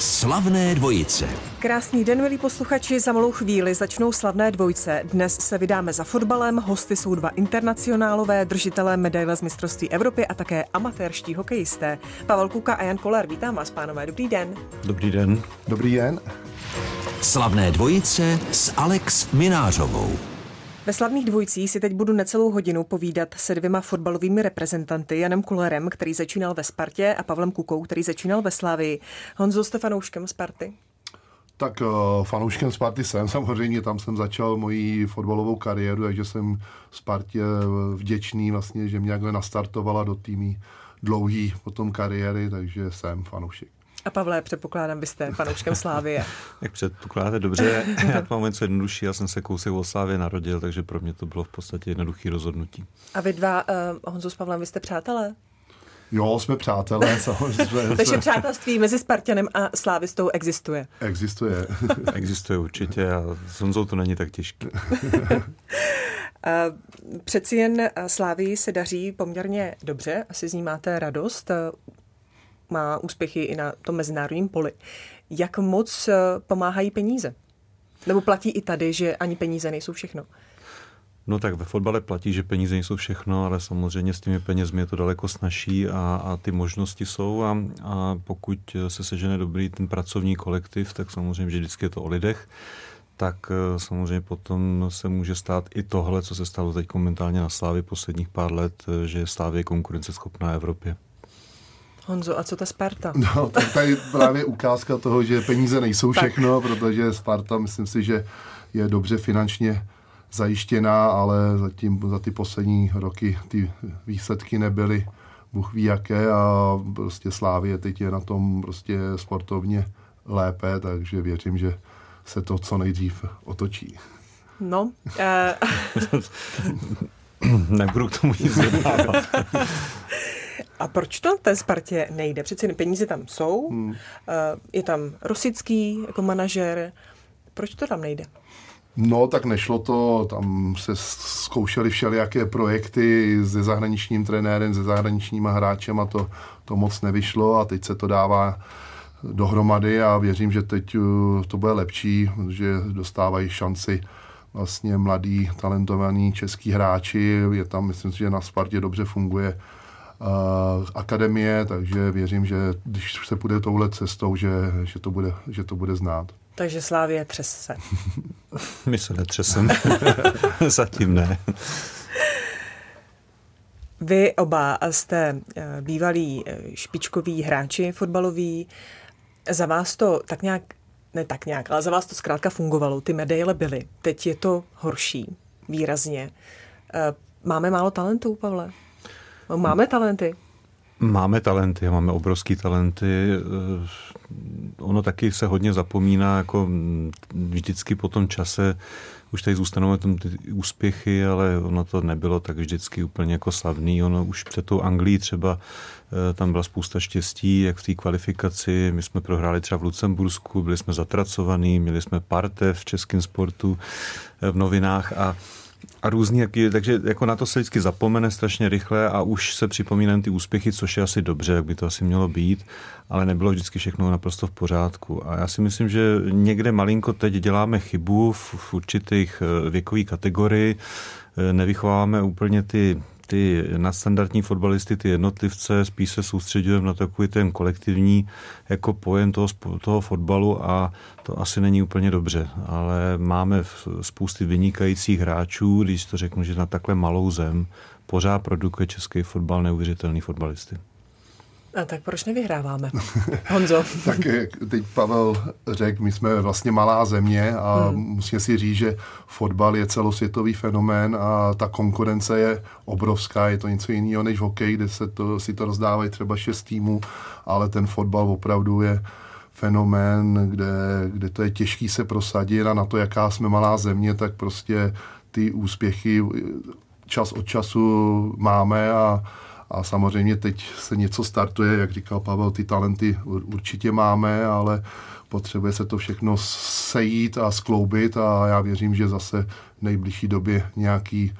Slavné dvojice. Krásný den, milí posluchači. Za malou chvíli začnou slavné dvojce. Dnes se vydáme za fotbalem. Hosty jsou dva internacionálové, držitelé medaile z mistrovství Evropy a také amatérští hokejisté. Pavel Kuka a Jan Kolar, vítám vás, pánové. Dobrý den. Dobrý den. Dobrý den. Slavné dvojice s Alex Minářovou. Ve slavných dvojcích si teď budu necelou hodinu povídat se dvěma fotbalovými reprezentanty, Janem Kulerem, který začínal ve Spartě, a Pavlem Kukou, který začínal ve Slavii. Honzo, jste fanouškem Sparty? Tak uh, fanouškem Sparty jsem samozřejmě, tam jsem začal moji fotbalovou kariéru, takže jsem Spartě vděčný vlastně, že mě jakhle nastartovala do týmí dlouhý potom kariéry, takže jsem fanoušek. A Pavle, předpokládám, byste fanouškem Slávie. Jak předpokládáte dobře, já to mám něco jednodušší, já jsem se kousek o Slávě narodil, takže pro mě to bylo v podstatě jednoduché rozhodnutí. A vy dva, uh, Honzo s Pavlem, vy jste přátelé? Jo, jsme přátelé, samozřejmě. Takže přátelství mezi Spartanem a Slávistou existuje. Existuje. existuje určitě a s Honzou to není tak těžké. Přeci jen Slávii se daří poměrně dobře, asi z ní máte radost má úspěchy i na tom mezinárodním poli. Jak moc eh, pomáhají peníze? Nebo platí i tady, že ani peníze nejsou všechno? No tak ve fotbale platí, že peníze nejsou všechno, ale samozřejmě s těmi penězmi je to daleko snažší a, a ty možnosti jsou a, a pokud se sežene dobrý ten pracovní kolektiv, tak samozřejmě, že vždycky je to o lidech, tak eh, samozřejmě potom se může stát i tohle, co se stalo teď momentálně na Slávě posledních pár let, eh, že Slávě je konkurenceschopná Evropě. Honzo, a co ta Sparta? No, tak tady právě ukázka toho, že peníze nejsou všechno, protože Sparta, myslím si, že je dobře finančně zajištěná, ale zatím za ty poslední roky ty výsledky nebyly Bůh ví jaké a prostě Slávě teď je na tom prostě sportovně lépe, takže věřím, že se to co nejdřív otočí. No. Uh... Nebudu k tomu nic dodávat. A proč to té Spartě nejde? Přeci peníze tam jsou, hmm. je tam Rosický jako manažer. Proč to tam nejde? No, tak nešlo to, tam se zkoušely všelijaké projekty se zahraničním trenérem, se zahraničníma hráčem a to, to moc nevyšlo a teď se to dává dohromady a věřím, že teď uh, to bude lepší, že dostávají šanci vlastně mladí, talentovaní český hráči. Je tam, myslím si, že na Spartě dobře funguje akademie, takže věřím, že když se půjde touhle cestou, že, že, to, bude, že to bude znát. Takže Slávě třes se. My se netřeseme. Zatím ne. Vy oba jste eh, bývalí eh, špičkoví hráči fotbaloví. Za vás to tak nějak, ne tak nějak, ale za vás to zkrátka fungovalo. Ty medaile byly. Teď je to horší, výrazně. Eh, máme málo talentů, Pavle? Máme talenty. Máme talenty, máme obrovský talenty. Eh, ono taky se hodně zapomíná, jako vždycky po tom čase už tady zůstanou tam ty úspěchy, ale ono to nebylo tak vždycky úplně jako slavný. Ono už před tou Anglií třeba eh, tam byla spousta štěstí, jak v té kvalifikaci. My jsme prohráli třeba v Lucembursku, byli jsme zatracovaní, měli jsme parte v českém sportu eh, v novinách a a různý, takže jako na to se vždycky zapomene strašně rychle a už se připomínají ty úspěchy, což je asi dobře, jak by to asi mělo být, ale nebylo vždycky všechno naprosto v pořádku. A já si myslím, že někde malinko teď děláme chybu v, v určitých eh, věkových kategorii, eh, nevychováváme úplně ty ty nadstandardní fotbalisty, ty jednotlivce, spíš se soustředujeme na takový ten kolektivní jako pojem toho, toho fotbalu a to asi není úplně dobře, ale máme spousty vynikajících hráčů, když to řeknu, že na takhle malou zem pořád produkuje český fotbal neuvěřitelný fotbalisty. A tak proč nevyhráváme? Honzo. tak teď Pavel řekl, my jsme vlastně malá země a hmm. musíme si říct, že fotbal je celosvětový fenomén a ta konkurence je obrovská, je to něco jiného než hokej, kde se to, si to rozdávají třeba šest týmů, ale ten fotbal opravdu je fenomén, kde, kde to je těžký se prosadit a na to, jaká jsme malá země, tak prostě ty úspěchy čas od času máme a a samozřejmě teď se něco startuje, jak říkal Pavel, ty talenty určitě máme, ale potřebuje se to všechno sejít a skloubit a já věřím, že zase v nejbližší době nějaký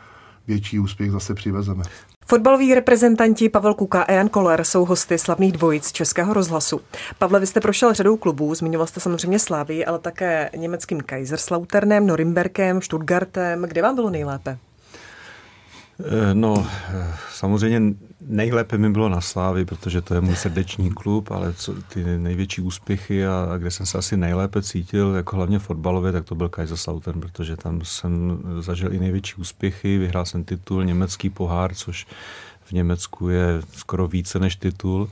větší úspěch zase přivezeme. Fotbaloví reprezentanti Pavel Kuka a Jan Koller jsou hosty slavných dvojic Českého rozhlasu. Pavle, vy jste prošel řadou klubů, zmiňoval jste samozřejmě Slávy, ale také německým Kaiserslauternem, Norimberkem, Stuttgartem. Kde vám bylo nejlépe? Eh, no, eh, samozřejmě nejlépe mi bylo na Slávy, protože to je můj srdeční klub, ale co, ty největší úspěchy a, a kde jsem se asi nejlépe cítil, jako hlavně fotbalově, tak to byl Kaiserslautern, protože tam jsem zažil i největší úspěchy, vyhrál jsem titul, německý pohár, což v Německu je skoro více než titul.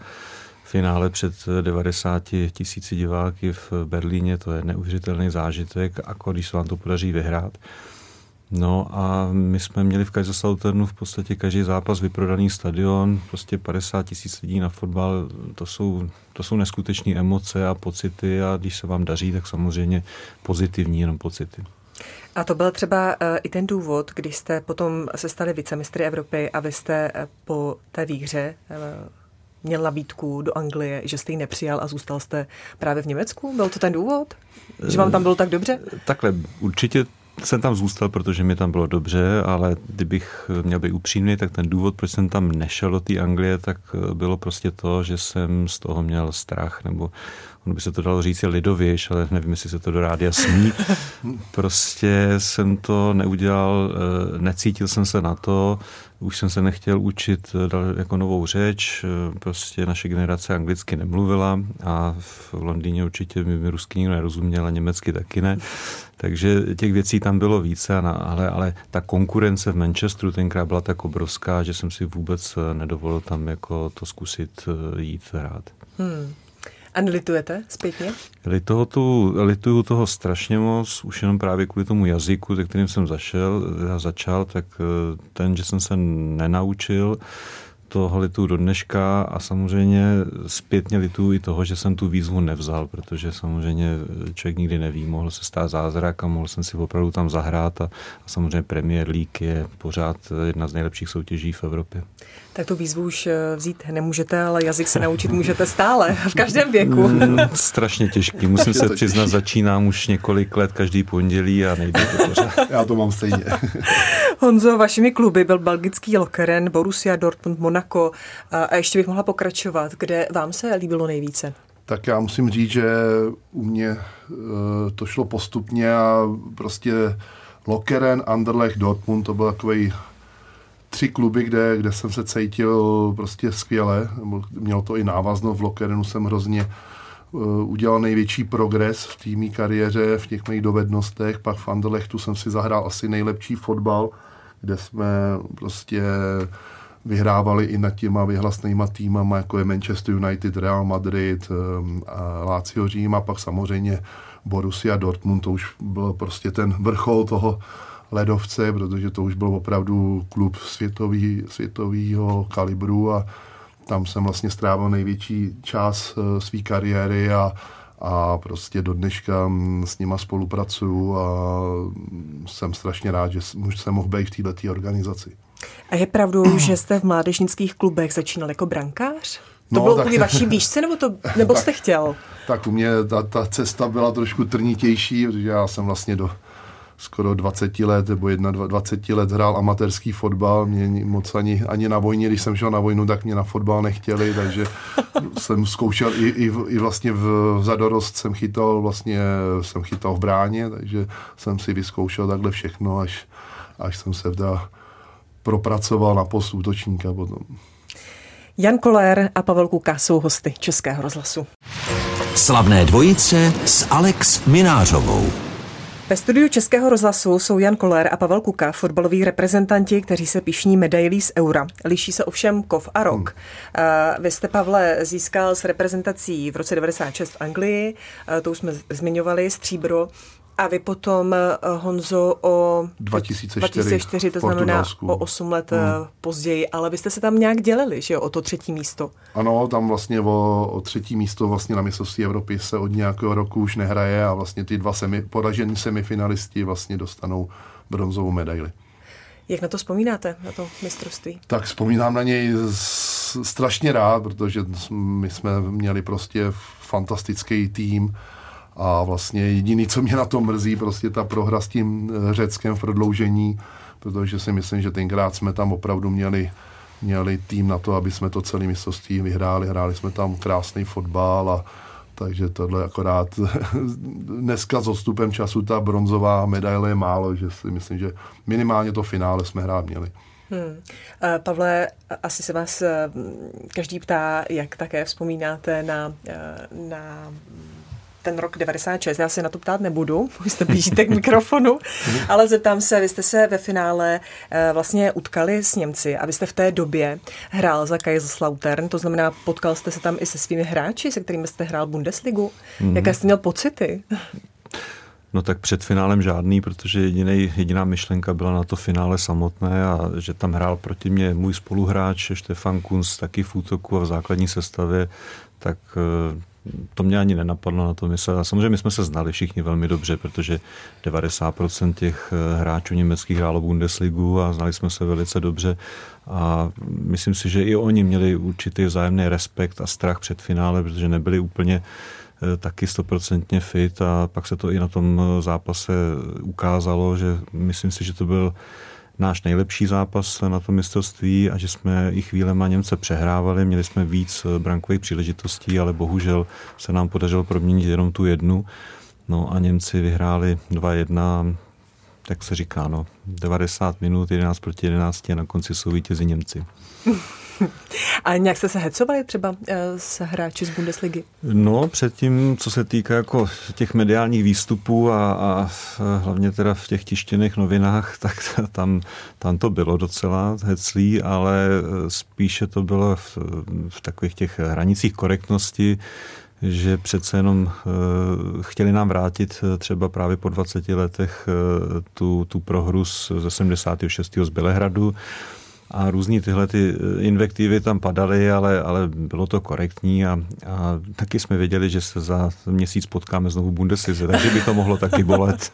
Finále před 90 tisíci diváky v Berlíně, to je neuvěřitelný zážitek, a když se vám to podaří vyhrát. No a my jsme měli v Kaiserslauternu v podstatě každý zápas vyprodaný stadion, prostě 50 tisíc lidí na fotbal, to jsou, to jsou neskutečné emoce a pocity a když se vám daří, tak samozřejmě pozitivní jenom pocity. A to byl třeba uh, i ten důvod, když jste potom se stali vicemistry Evropy a vy jste uh, po té výhře uh, měl nabídku do Anglie, že jste ji nepřijal a zůstal jste právě v Německu? Byl to ten důvod? Že vám tam bylo tak dobře? Takhle, určitě jsem tam zůstal, protože mi tam bylo dobře, ale kdybych měl být upřímný, tak ten důvod, proč jsem tam nešel do té Anglie, tak bylo prostě to, že jsem z toho měl strach, nebo ono by se to dalo říct lidověž, ale nevím, jestli se to do rádia smí. Prostě jsem to neudělal, eh, necítil jsem se na to, už jsem se nechtěl učit eh, jako novou řeč, eh, prostě naše generace anglicky nemluvila a v Londýně určitě mi, mi rusky nikdo nerozuměl a německy taky ne. Takže těch věcí tam bylo více, ale, ale ta konkurence v Manchesteru tenkrát byla tak obrovská, že jsem si vůbec nedovolil tam jako to zkusit jít hrát. Hmm. A nelitujete zpětně? Lituju, tu, lituju toho strašně moc, už jenom právě kvůli tomu jazyku, se kterým jsem zašel, začal, tak eh, ten, že jsem se nenaučil, toho litu do dneška a samozřejmě zpětně litu i toho, že jsem tu výzvu nevzal, protože samozřejmě člověk nikdy neví, mohl se stát zázrak a mohl jsem si opravdu tam zahrát a, a samozřejmě Premier League je pořád jedna z nejlepších soutěží v Evropě. Tak tu výzvu už eh, vzít nemůžete, ale jazyk se naučit můžete stále, v každém věku. Mm, strašně těžký. Musím se přiznat, začínám už několik let každý pondělí a nejde to pořád. Já to mám stejně. Honzo, vašimi kluby byl belgický Lokeren, Borussia Dortmund, Monaco a ještě bych mohla pokračovat. Kde vám se líbilo nejvíce? Tak já musím říct, že u mě eh, to šlo postupně a prostě Lokeren, Anderlecht, Dortmund, to byl takový tři kluby, kde, kde jsem se cítil prostě skvěle. Měl to i návaznost v Lokerenu, jsem hrozně uh, udělal největší progres v týmí kariéře, v těch mých dovednostech. Pak v Anderlechtu jsem si zahrál asi nejlepší fotbal, kde jsme prostě vyhrávali i nad těma vyhlasnýma týmama, jako je Manchester United, Real Madrid, a Lazio Řím a pak samozřejmě Borussia Dortmund, to už byl prostě ten vrchol toho ledovce, protože to už byl opravdu klub světový, světovýho kalibru a tam jsem vlastně strávil největší část uh, své kariéry a, a prostě do dneška mm, s nima spolupracuju a jsem strašně rád, že jsem mohl být v této organizaci. A je pravdou, že jste v mládežnických klubech začínal jako brankář? To no, bylo tak, kvůli vaší výšce, nebo, to, nebo jste chtěl? Tak u mě ta, ta cesta byla trošku trnitější, protože já jsem vlastně do skoro 20 let nebo 21 let hrál amatérský fotbal. Mě moc ani, ani na vojně, když jsem šel na vojnu, tak mě na fotbal nechtěli, takže jsem zkoušel i, i, i vlastně v, za dorost jsem chytal, vlastně jsem chytal v bráně, takže jsem si vyzkoušel takhle všechno, až, až jsem se vda propracoval na post útočníka potom. Jan Koller a Pavel Kuka jsou hosty Českého rozhlasu. Slavné dvojice s Alex Minářovou. Ve studiu Českého rozhlasu jsou Jan Koller a Pavel Kuka, fotbaloví reprezentanti, kteří se pišní medailí z Eura. Liší se ovšem kov a rok. Hmm. Vy jste, Pavle, získal s reprezentací v roce 96 v Anglii, to už jsme zmiňovali, stříbro. A vy potom, eh, Honzo, o 2004, 2004 to znamená o 8 let hmm. později, ale vy jste se tam nějak dělili, že jo, o to třetí místo. Ano, tam vlastně o, o třetí místo vlastně na mistrovství Evropy se od nějakého roku už nehraje a vlastně ty dva semi, poražení semifinalisti vlastně dostanou bronzovou medaili. Jak na to vzpomínáte, na to mistrovství? Tak vzpomínám na něj strašně rád, protože my jsme měli prostě fantastický tým, a vlastně jediný, co mě na to mrzí, prostě ta prohra s tím eh, Řeckem v prodloužení, protože si myslím, že tenkrát jsme tam opravdu měli měli tým na to, aby jsme to celé mistrovství vyhráli. Hráli jsme tam krásný fotbal a takže tohle akorát dneska s odstupem času ta bronzová medaile je málo, že si myslím, že minimálně to finále jsme hrát měli. Hmm. Pavle, asi se vás každý ptá, jak také vzpomínáte na, na ten rok 96, já se na to ptát nebudu, vy jste blížíte k mikrofonu, ale zeptám se, vy jste se ve finále eh, vlastně utkali s Němci a vy jste v té době hrál za Kaiserslautern, to znamená, potkal jste se tam i se svými hráči, se kterými jste hrál Bundesligu. Mm. Jaké jste měl pocity? No tak před finálem žádný, protože jedinej, jediná myšlenka byla na to finále samotné a že tam hrál proti mě můj spoluhráč Štefan Kunz taky v útoku a v základní sestavě, tak eh, to mě ani nenapadlo na to myslet. A samozřejmě my jsme se znali všichni velmi dobře, protože 90% těch eh, hráčů německých hrálo Bundesligu a znali jsme se velice dobře. A myslím si, že i oni měli určitý vzájemný respekt a strach před finále, protože nebyli úplně eh, taky stoprocentně fit a pak se to i na tom eh, zápase ukázalo, že myslím si, že to byl náš nejlepší zápas na tom mistrovství a že jsme i chvílema Němce přehrávali. Měli jsme víc eh, brankových příležitostí, ale bohužel se nám podařilo proměnit jenom tu jednu. No a Němci vyhráli 2-1, tak se říká, no, 90 minut, 11 proti 11 a na konci jsou vítězi Němci. A nějak jste se hecovali třeba eh, s hráči z Bundesligy? No, předtím, co se týká jako těch mediálních výstupů a, a hlavně teda v těch tištěných novinách, tak tam, tam to bylo docela heclý, ale eh, spíše to bylo v, v takových těch hranicích korektnosti, že přece jenom chtěli nám vrátit třeba právě po 20 letech tu, tu prohru ze 76. z Bělehradu a různý tyhle ty eh, invektivy tam padaly, ale, ale bylo to korektní a, a taky jsme věděli, že se za měsíc potkáme znovu v Bundeslize, takže by to mohlo taky bolet,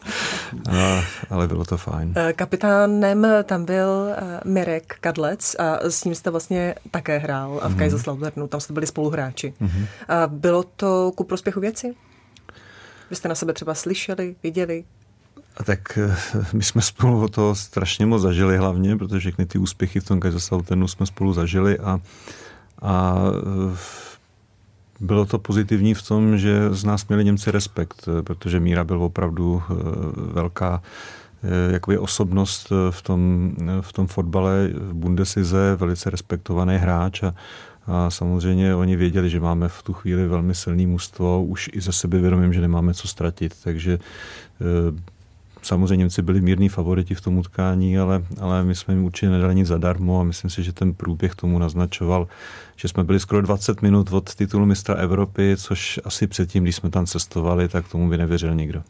a, ale bylo to fajn. Eh, kapitánem tam byl eh, Mirek Kadlec a s ním jste vlastně také hrál a v mm. Kaiserslauternu, tam jste byli spoluhráči. Mm-hmm. A bylo to ku prospěchu věci? Vy jste na sebe třeba slyšeli, viděli? A tak eh, my jsme spolu o to strašně moc zažili hlavně, protože všechny ty úspěchy v tom Kaiserslautenu jsme spolu zažili a, a eh, bylo to pozitivní v tom, že z nás měli Němci respekt, eh, protože Míra byl opravdu velká jakoby osobnost v tom, v tom fotbale v Bundeslize, velice respektovaný hráč a, a samozřejmě oni věděli, že máme v tu chvíli velmi silný mužstvo, už i ze sebevědomím, že nemáme co ztratit, takže Samozřejmě Němci byli mírní favoriti v tom utkání, ale, ale my jsme jim určitě nedali nic zadarmo a myslím si, že ten průběh tomu naznačoval, že jsme byli skoro 20 minut od titulu mistra Evropy, což asi předtím, když jsme tam cestovali, tak tomu by nevěřil nikdo.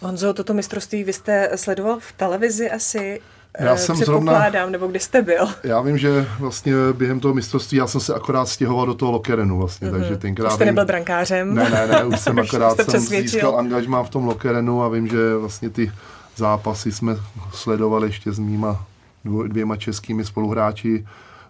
Honzo, toto mistrovství vy jste sledoval v televizi asi já jsem zrovna, nebo kde jste byl? Já vím, že vlastně během toho mistrovství já jsem se akorát stěhoval do toho Lokerenu vlastně, mm-hmm. takže tenkrát... Už jste nebyl brankářem? Ne, ne, ne, už jsem akorát jsem získal angažmá v tom Lokerenu a vím, že vlastně ty zápasy jsme sledovali ještě s mýma dvěma českými spoluhráči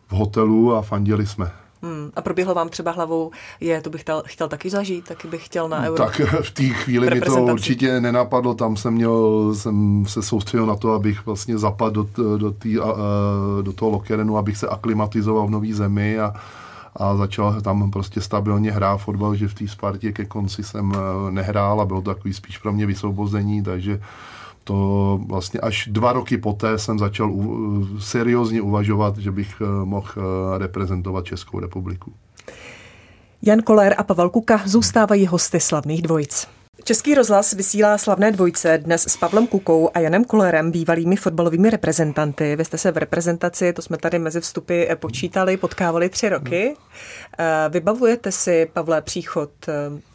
v hotelu a fandili jsme. Hmm. A proběhlo vám třeba hlavou, je, to bych chtěl, chtěl taky zažít, taky bych chtěl na euro. Tak v té chvíli mi to určitě nenapadlo, tam jsem měl, jsem se soustředil na to, abych vlastně zapadl do, do, tý, do toho lokerenu, abych se aklimatizoval v nové zemi a, a začal tam prostě stabilně hrát fotbal, že v té Spartě ke konci jsem eh, nehrál a bylo to takový spíš pro mě vysvobození, takže to vlastně až dva roky poté jsem začal u, seriózně uvažovat, že bych eh, mohl eh, reprezentovat Českou republiku. Jan Koller a Pavel Kuka zůstávají hosty slavných dvojic. Český rozhlas vysílá slavné dvojce dnes s Pavlem Kukou a Janem Kolerem, bývalými fotbalovými reprezentanty. Vy jste se v reprezentaci, to jsme tady mezi vstupy počítali, potkávali tři roky. Eh, vybavujete si, Pavle, příchod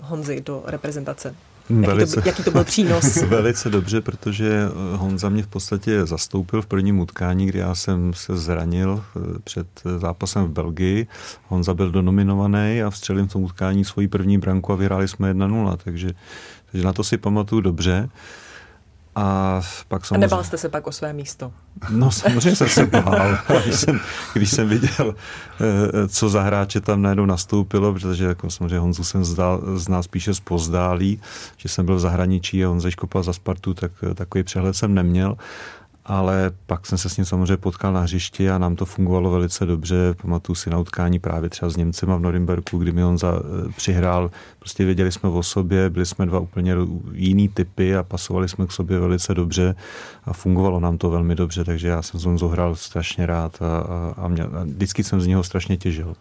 Honzy do reprezentace? Velice, jaký, to, jaký to byl přínos? Velice dobře, protože eh, Honza mě v podstatě zastoupil v prvním utkání, kdy já jsem se zranil eh, před eh, zápasem v Belgii. Honza byl donominovaný a vstřelil v tom utkání svoji první branku a vyhráli jsme 1-0, takže, takže na to si pamatuju dobře. A pak samozřejmě... A nebál jste se pak o své místo? No samozřejmě jsem se bál, když jsem, když jsem viděl, eh, co za hráče tam najednou nastoupilo, protože jako samozřejmě Honzu jsem zdal, zná spíše zpozdálí, že jsem byl v zahraničí a on zaškopal za Spartu, tak eh, takový přehled jsem neměl. Ale pak jsem se s ním samozřejmě potkal na hřišti a nám to fungovalo velice dobře. Pamatuju si na utkání právě třeba s Němcema v Norimberku, kdy mi on za, eh, přihrál. Prostě věděli jsme o sobě, byli jsme dva úplně jiný typy a pasovali jsme k sobě velice dobře a fungovalo nám to velmi dobře, takže já jsem s on zohral strašně rád a, a, a, mě, a vždycky jsem z něho strašně těžil.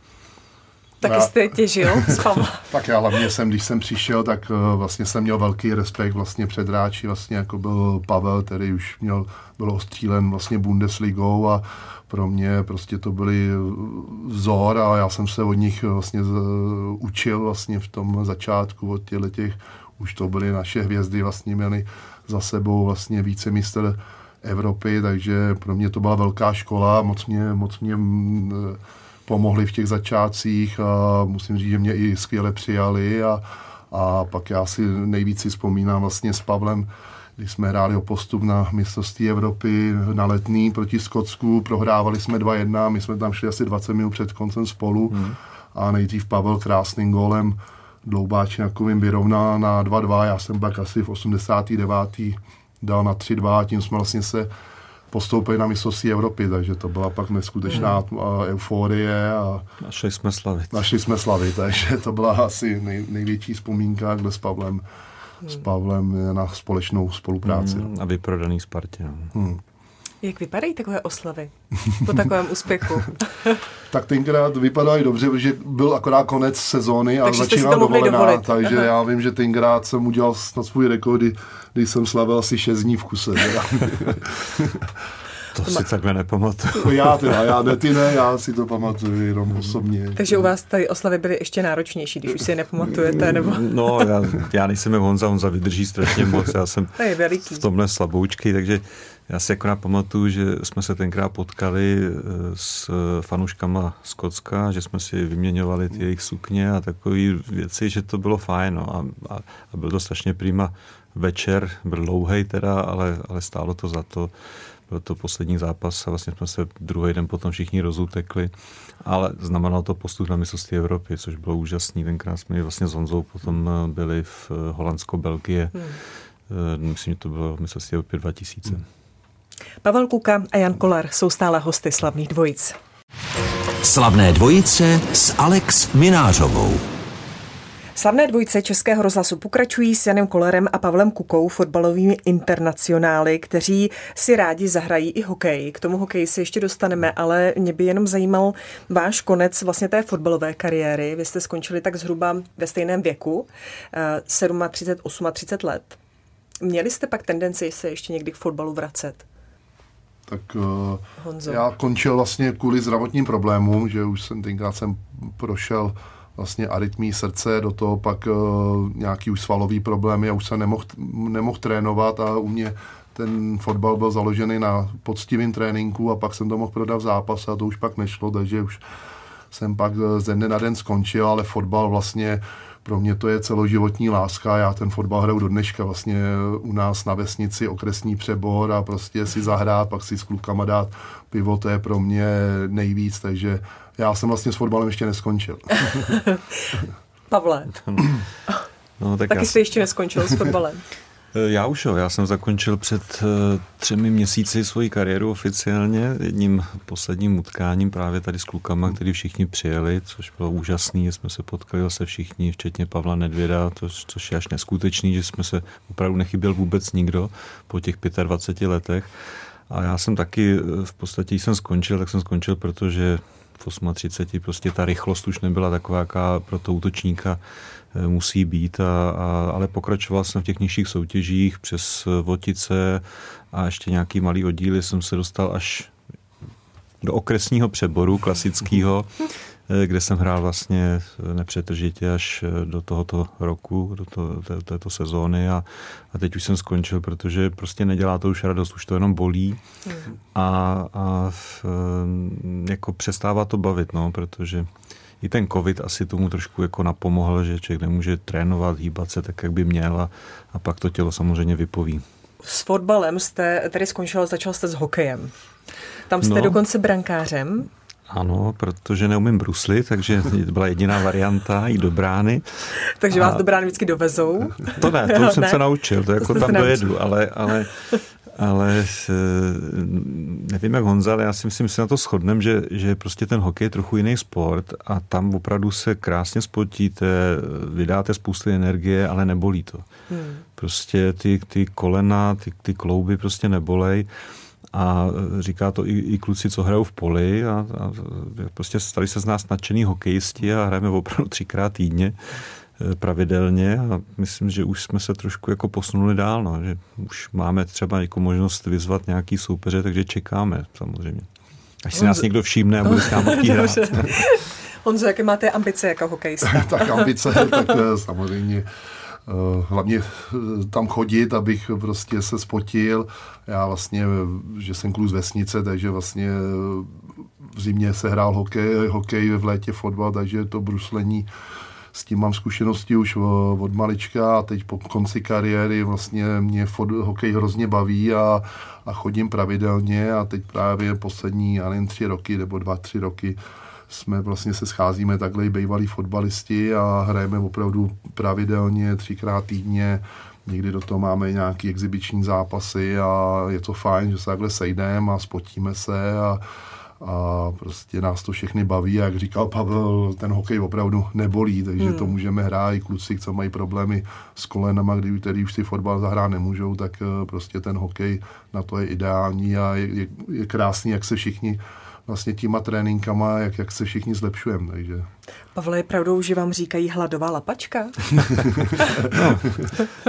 Taky jste těžil z Pavla. tak já hlavně jsem, když jsem přišel, tak uh, vlastně jsem měl velký respekt vlastně před hráči, vlastně jako byl Pavel, který už měl, byl ostřílen vlastně Bundesligou a pro mě prostě to byly vzor a já jsem se od nich vlastně z, učil vlastně v tom začátku od těchto těch, už to byly naše hvězdy, vlastně měli za sebou vlastně více mistr Evropy, takže pro mě to byla velká škola, moc mě, moc mě pomohli v těch začátcích a musím říct, že mě i skvěle přijali a, a pak já si nejvíc si vzpomínám vlastně s Pavlem, když jsme hráli o postup na mistrovství Evropy na letný proti Skotsku, prohrávali jsme 2-1, my jsme tam šli asi 20 minut před koncem spolu hmm. a nejdřív Pavel krásným gólem Dloubáčňakovým vyrovná na 2-2, já jsem pak asi v 89. dal na 3-2 a tím jsme vlastně se postoupili na mistrovství Evropy, takže to byla pak neskutečná mm. euforie. A našli jsme slavit. Našli jsme slavit, takže to byla asi nej, největší vzpomínka, kde s Pavlem, mm. s Pavlem na společnou spolupráci. Mm, a vyprodaný Spartě. Mm. Jak vypadají takové oslavy po takovém úspěchu? tak tenkrát vypadají dobře, protože byl akorát konec sezóny a začínal dovolená, takže Aha. já vím, že tenkrát jsem udělal na svůj rekord, kdy jsem slavil asi 6 dní v kuse. To, to si má... takhle nepamatuju. já teda, já ne, ty ne, já si to pamatuju jenom osobně. Takže u vás tady oslavy byly ještě náročnější, když už si je nepamatujete, nebo? No, já, já nejsem Honza, Honza vydrží strašně moc, já jsem to je veliký. v tomhle slaboučky, takže já si jako pamatuju, že jsme se tenkrát potkali eh, s fanuškama z Kocka, že jsme si vyměňovali ty jejich sukně a takové věci, že to bylo fajn. No. A, a, a byl to strašně prýma večer, byl dlouhý teda, ale, ale stálo to za to. Byl to poslední zápas a vlastně jsme se druhý den potom všichni rozutekli, ale znamenalo to postup na mistrovství Evropy, což bylo úžasný. Tenkrát jsme vlastně s Honzou potom eh, byli v Holandsko-Belgie. Hmm. Myslím, že to bylo mistrovství Evropy 2000. Hmm. Pavel Kuka a Jan Kolar jsou stále hosty slavných dvojic. Slavné dvojice s Alex Minářovou. Slavné dvojce Českého rozhlasu pokračují s Janem Kolerem a Pavlem Kukou, fotbalovými internacionály, kteří si rádi zahrají i hokej. K tomu hokeji se ještě dostaneme, ale mě by jenom zajímal váš konec vlastně té fotbalové kariéry. Vy jste skončili tak zhruba ve stejném věku, 37, eh, 38 let. Měli jste pak tendenci se ještě někdy k fotbalu vracet? Tak uh, Honzo. já končil vlastně kvůli zdravotním problémům, že už jsem tenkrát jsem prošel vlastně arytmí srdce, do toho pak uh, nějaký už svalový problémy a už jsem nemohl, nemohl trénovat a u mě ten fotbal byl založený na poctivém tréninku a pak jsem to mohl prodat v zápase a to už pak nešlo, takže už jsem pak ze dne na den skončil, ale fotbal vlastně pro mě to je celoživotní láska. Já ten fotbal hraju do dneška vlastně u nás na vesnici okresní přebor a prostě si zahrát, pak si s klukama dát pivo, to je pro mě nejvíc, takže já jsem vlastně s fotbalem ještě neskončil. Pavle, no, tak taky já... jste ještě neskončil s fotbalem. Eh, já už jo, já jsem zakončil před eh, třemi měsíci svoji kariéru oficiálně jedním posledním utkáním právě tady s klukama, který všichni přijeli, což bylo úžasný, jsme se potkali zase všichni, včetně Pavla Nedvěda, to, což je až neskutečný, že jsme se opravdu nechyběl vůbec nikdo po těch 25 letech. A já jsem taky eh, v podstatě, jsem skončil, tak jsem skončil, protože v 38 prostě ta rychlost už nebyla taková, jaká pro to útočníka eh, musí být, a, a, ale pokračoval jsem v těch nižších soutěžích přes Votice a ještě nějaký malý oddíly jsem se dostal až do okresního přeboru klasického, eh, kde jsem hrál vlastně nepřetržitě až eh, do tohoto roku, do to, té, této sezóny a, a teď už jsem skončil, protože prostě nedělá to už radost, už to jenom bolí a, a eh, jako přestává to bavit, no, protože i ten covid asi tomu trošku jako napomohl, že člověk nemůže trénovat, hýbat se tak, jak by měl a, a pak to tělo samozřejmě vypoví. S fotbalem jste tedy skončil, začal jste s hokejem. Tam jste no. dokonce brankářem. Ano, protože neumím bruslit, takže to byla jediná varianta i do brány. takže vás a... do brány vždycky dovezou? To ne, to už jsem ne. se naučil, to jako to tam dojedu, ale, ale ale eh, nevím jak Honza, ale já si myslím, že se na to shodneme, že, že prostě ten hokej je trochu jiný sport a tam opravdu se krásně spotíte, vydáte spoustu energie, ale nebolí to. Hmm. Prostě ty, ty kolena, ty, ty klouby prostě nebolej a říká to i, i kluci, co hrajou v poli a, a prostě stali se z nás nadšený hokejisti a hrajeme opravdu třikrát týdně eh, pravidelně a myslím, že už jsme se trošku jako posunuli dál, no, že už máme třeba jako možnost vyzvat nějaký soupeře, takže čekáme samozřejmě. Až si nás někdo všimne a bude s námi hrát. Honzo, jaké máte ambice jako hokejista? tak ambice, tak eh, samozřejmě hlavně eh, tam chodit, abych prostě se spotil. Já vlastně, že jsem kluk z vesnice, takže vlastně eh, v zimě se hrál hokej, hokej v létě fotbal, takže to bruslení s tím mám zkušenosti už od malička a teď po konci kariéry vlastně mě fot, hokej hrozně baví a, a chodím pravidelně a teď právě poslední, já nevím, tři roky nebo dva, tři roky jsme vlastně se scházíme takhle i bývalí fotbalisti a hrajeme opravdu pravidelně, třikrát týdně, někdy do toho máme nějaký exibiční zápasy a je to fajn, že se takhle sejdeme a spotíme se a, a prostě nás to všechny baví. A jak říkal Pavel, ten hokej opravdu nebolí, takže hmm. to můžeme hrát i kluci, co mají problémy s kolenama, kdy, který už si fotbal zahrát nemůžou, tak eh, prostě ten hokej na to je ideální a je, je, je krásný, jak se všichni vlastně těma tréninkama, jak, jak se všichni zlepšujeme. Takže. Pavle, je pravdou, že vám říkají hladová lapačka? no,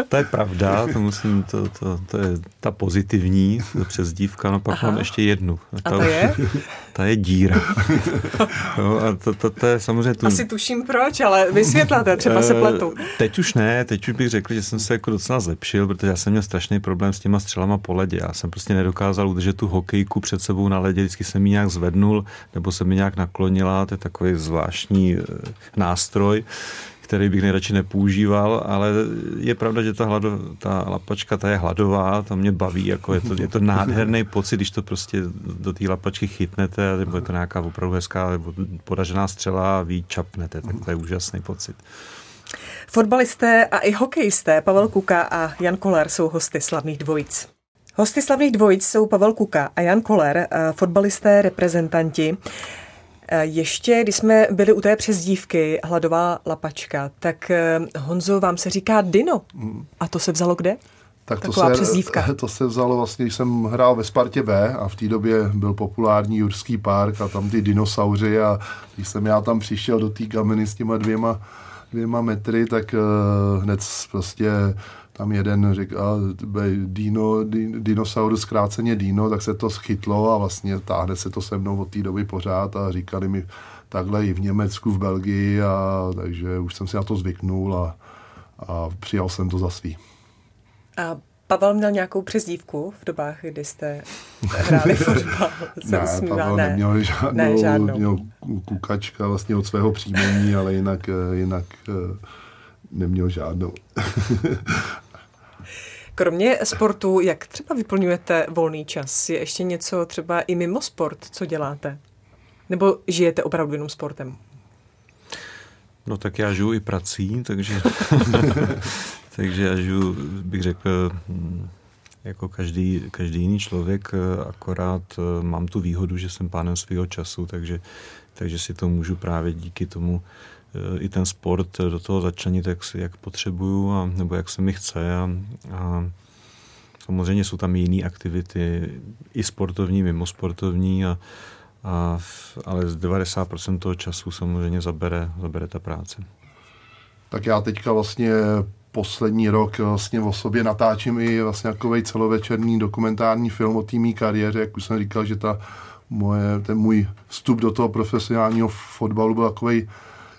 to je pravda, to musím, to, to, to je ta pozitivní přezdívka, no pak Aha. mám ještě jednu. A ta, a ta je? Ta je díra. no, a to, to, to je samozřejmě tu... Asi tuším proč, ale vysvětláte, třeba se eh, pletu. Teď už ne, teď už bych řekl, že jsem se jako docela zlepšil, protože já jsem měl strašný problém s těma střelama po ledě. Já jsem prostě nedokázal udržet tu hokejku před sebou na ledě, vždycky jsem mi nějak zvednul, nebo se mi nějak naklonila, to je takový zvláštní eh, nástroj, který bych nejradši nepoužíval, ale je pravda, že ta, hlado, ta lapačka ta je hladová, to mě baví, jako je to, je to nádherný pocit, když to prostě do té lapačky chytnete, nebo je to nějaká opravdu hezká nebo střela a vy čapnete, tak to je úžasný pocit. Fotbalisté a i hokejisté Pavel Kuka a Jan Koller jsou hosty slavných dvojic. Hosty slavných dvojic jsou Pavel Kuka a Jan Koller, fotbalisté reprezentanti. Eh, ještě, když jsme byli u té přezdívky Hladová lapačka, tak eh, Honzo, vám se říká Dino. Hmm. A to se vzalo kde? Tak to se, přezdívka. to se vzalo vlastně, když jsem hrál ve Spartě B a v té době byl populární Jurský park a tam ty dinosauři a když jsem já tam přišel do té kameny s těma dvěma, dvěma metry, tak uh, hned prostě tam jeden řekl, a dino, dinosaurus zkráceně dino, tak se to schytlo a vlastně táhne se to se mnou od té doby pořád a říkali mi takhle i v Německu, v Belgii a takže už jsem si na to zvyknul a, a přijal jsem to za svý. A Pavel měl nějakou přezdívku v dobách, kdy jste hráli fotbal? ne, Pavel ne. neměl žádnou, ne, žádnou. Měl kukačka vlastně od svého příjmení, ale jinak, jinak eh, neměl žádnou. Kromě sportu, jak třeba vyplňujete volný čas? Je ještě něco třeba i mimo sport, co děláte? Nebo žijete opravdu jenom sportem? No tak já žiju i prací, takže, takže já žiju, bych řekl, jako každý, každý jiný člověk, akorát eh, mám tu výhodu, že jsem pánem svého času, takže, takže si to můžu právě díky tomu Eh, i ten sport do toho začlenit, jak, jak potřebuju a, nebo jak se mi chce. A, a samozřejmě jsou tam jiné aktivity, i sportovní, mimo sportovní, a, a, ale z 90% toho času samozřejmě zabere, zabere ta práce. Tak já teďka vlastně poslední rok vlastně o sobě natáčím i vlastně takový celovečerní dokumentární film o týmí kariéře, jak už jsem říkal, že ta moje, ten můj vstup do toho profesionálního fotbalu byl takový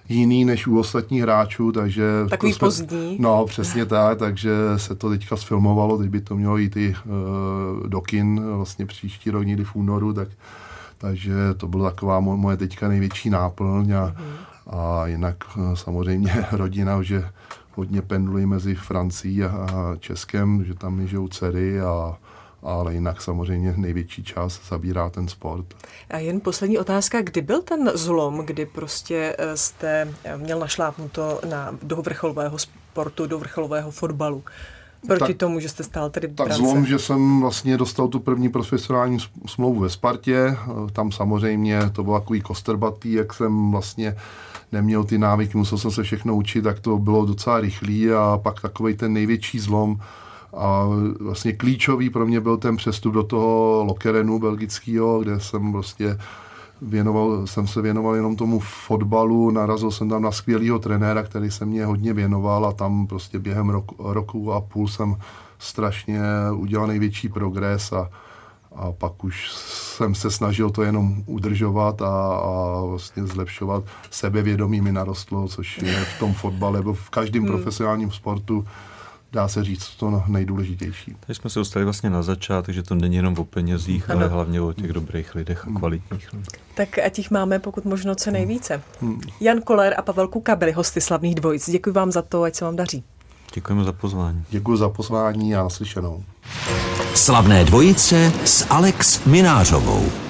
jiný než u ostatních hráčů, takže... Takový jsme, pozdní. No, přesně tak, takže se to teďka sfilmovalo, teď by to mělo jít i uh, do kin vlastně příští rok, někdy v únoru, tak, takže to byla taková moje teďka největší náplň a, mm. a jinak uh, samozřejmě rodina, že hodně pendlují mezi Francií a, Českem, že tam mi žijou dcery a ale jinak samozřejmě největší čas zabírá ten sport. A jen poslední otázka, kdy byl ten zlom, kdy prostě eh, jste eh, měl našlápnuto na, do vrcholového sportu, do vrcholového fotbalu? Proti tak, tomu, že jste stál tedy Tak zlom, že jsem vlastně dostal tu první profesionální smlouvu ve Spartě. Tam samozřejmě to bylo takový kostrbatý, jak jsem vlastně neměl ty návyky, musel jsem se všechno učit, tak to bylo docela rychlý a pak takový ten největší zlom a vlastně klíčový pro mě byl ten přestup do toho Lokerenu belgického, kde jsem vlastně věnoval, jsem se věnoval jenom tomu fotbalu, narazil jsem tam na skvělého trenéra, který se mě hodně věnoval a tam prostě během roku, roku a půl jsem strašně udělal největší progres a, a pak už jsem se snažil to jenom udržovat a, a vlastně zlepšovat. Sebevědomí mi narostlo, což je v tom fotbale, nebo v každém hmm. profesionálním sportu dá se říct, to nejdůležitější. Tady jsme se dostali vlastně na začátek, že to není jenom o penězích, ano. ale hlavně o těch dobrých lidech a hmm. kvalitních lidech. Tak ať jich máme pokud možno co nejvíce. Hmm. Jan Koller a Pavel Kuka byli hosty slavných dvojic. Děkuji vám za to, ať se vám daří. Děkujeme za pozvání. Děkuji za pozvání a naslyšenou. Slavné dvojice s Alex Minářovou.